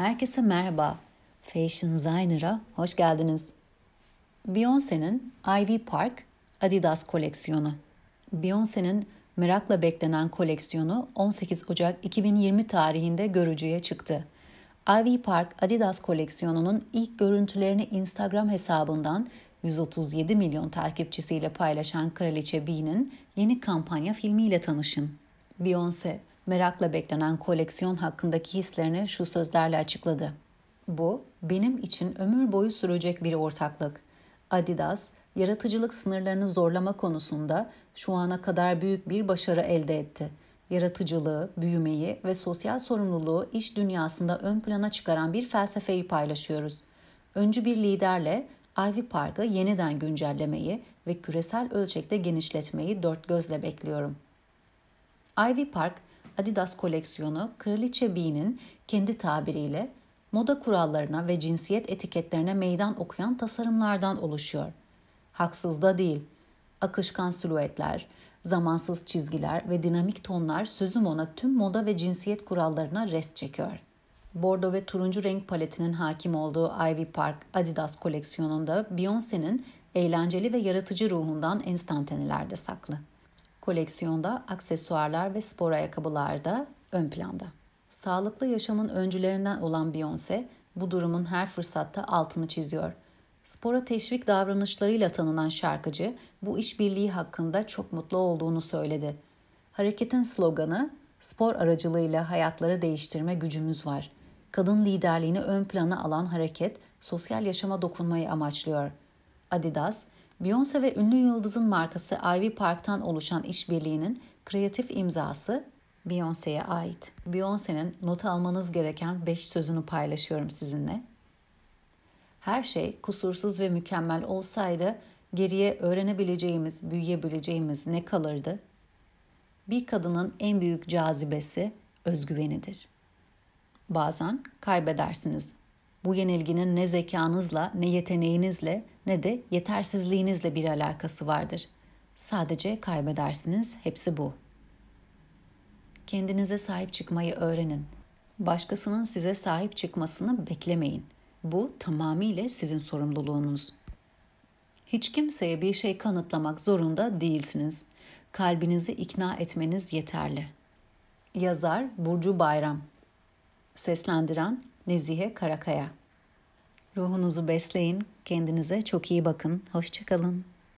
Herkese merhaba. Fashion Designer'a hoş geldiniz. Beyoncé'nin Ivy Park Adidas koleksiyonu. Beyoncé'nin merakla beklenen koleksiyonu 18 Ocak 2020 tarihinde görücüye çıktı. Ivy Park Adidas koleksiyonunun ilk görüntülerini Instagram hesabından 137 milyon takipçisiyle paylaşan Kraliçe B'nin yeni kampanya filmiyle tanışın. Beyoncé, merakla beklenen koleksiyon hakkındaki hislerini şu sözlerle açıkladı. Bu, benim için ömür boyu sürecek bir ortaklık. Adidas, yaratıcılık sınırlarını zorlama konusunda şu ana kadar büyük bir başarı elde etti. Yaratıcılığı, büyümeyi ve sosyal sorumluluğu iş dünyasında ön plana çıkaran bir felsefeyi paylaşıyoruz. Öncü bir liderle Ivy Park'ı yeniden güncellemeyi ve küresel ölçekte genişletmeyi dört gözle bekliyorum. Ivy Park, Adidas koleksiyonu Kraliçe B'nin kendi tabiriyle moda kurallarına ve cinsiyet etiketlerine meydan okuyan tasarımlardan oluşuyor. Haksız da değil. Akışkan silüetler, zamansız çizgiler ve dinamik tonlar sözüm ona tüm moda ve cinsiyet kurallarına rest çekiyor. Bordo ve turuncu renk paletinin hakim olduğu Ivy Park Adidas koleksiyonunda Beyoncé'nin eğlenceli ve yaratıcı ruhundan enstantanelerde saklı. Koleksiyonda aksesuarlar ve spor ayakkabılar da ön planda. Sağlıklı yaşamın öncülerinden olan Beyoncé bu durumun her fırsatta altını çiziyor. Spora teşvik davranışlarıyla tanınan şarkıcı bu işbirliği hakkında çok mutlu olduğunu söyledi. Hareketin sloganı spor aracılığıyla hayatları değiştirme gücümüz var. Kadın liderliğini ön plana alan hareket sosyal yaşama dokunmayı amaçlıyor. Adidas, Beyoncé ve ünlü yıldızın markası Ivy Park'tan oluşan işbirliğinin kreatif imzası Beyoncé'ye ait. Beyoncé'nin not almanız gereken 5 sözünü paylaşıyorum sizinle. Her şey kusursuz ve mükemmel olsaydı geriye öğrenebileceğimiz, büyüyebileceğimiz ne kalırdı? Bir kadının en büyük cazibesi özgüvenidir. Bazen kaybedersiniz. Bu yenilginin ne zekanızla, ne yeteneğinizle, ne de yetersizliğinizle bir alakası vardır. Sadece kaybedersiniz, hepsi bu. Kendinize sahip çıkmayı öğrenin. Başkasının size sahip çıkmasını beklemeyin. Bu tamamıyla sizin sorumluluğunuz. Hiç kimseye bir şey kanıtlamak zorunda değilsiniz. Kalbinizi ikna etmeniz yeterli. Yazar Burcu Bayram Seslendiren Nezihe Karakaya Ruhunuzu besleyin, kendinize çok iyi bakın. Hoşçakalın.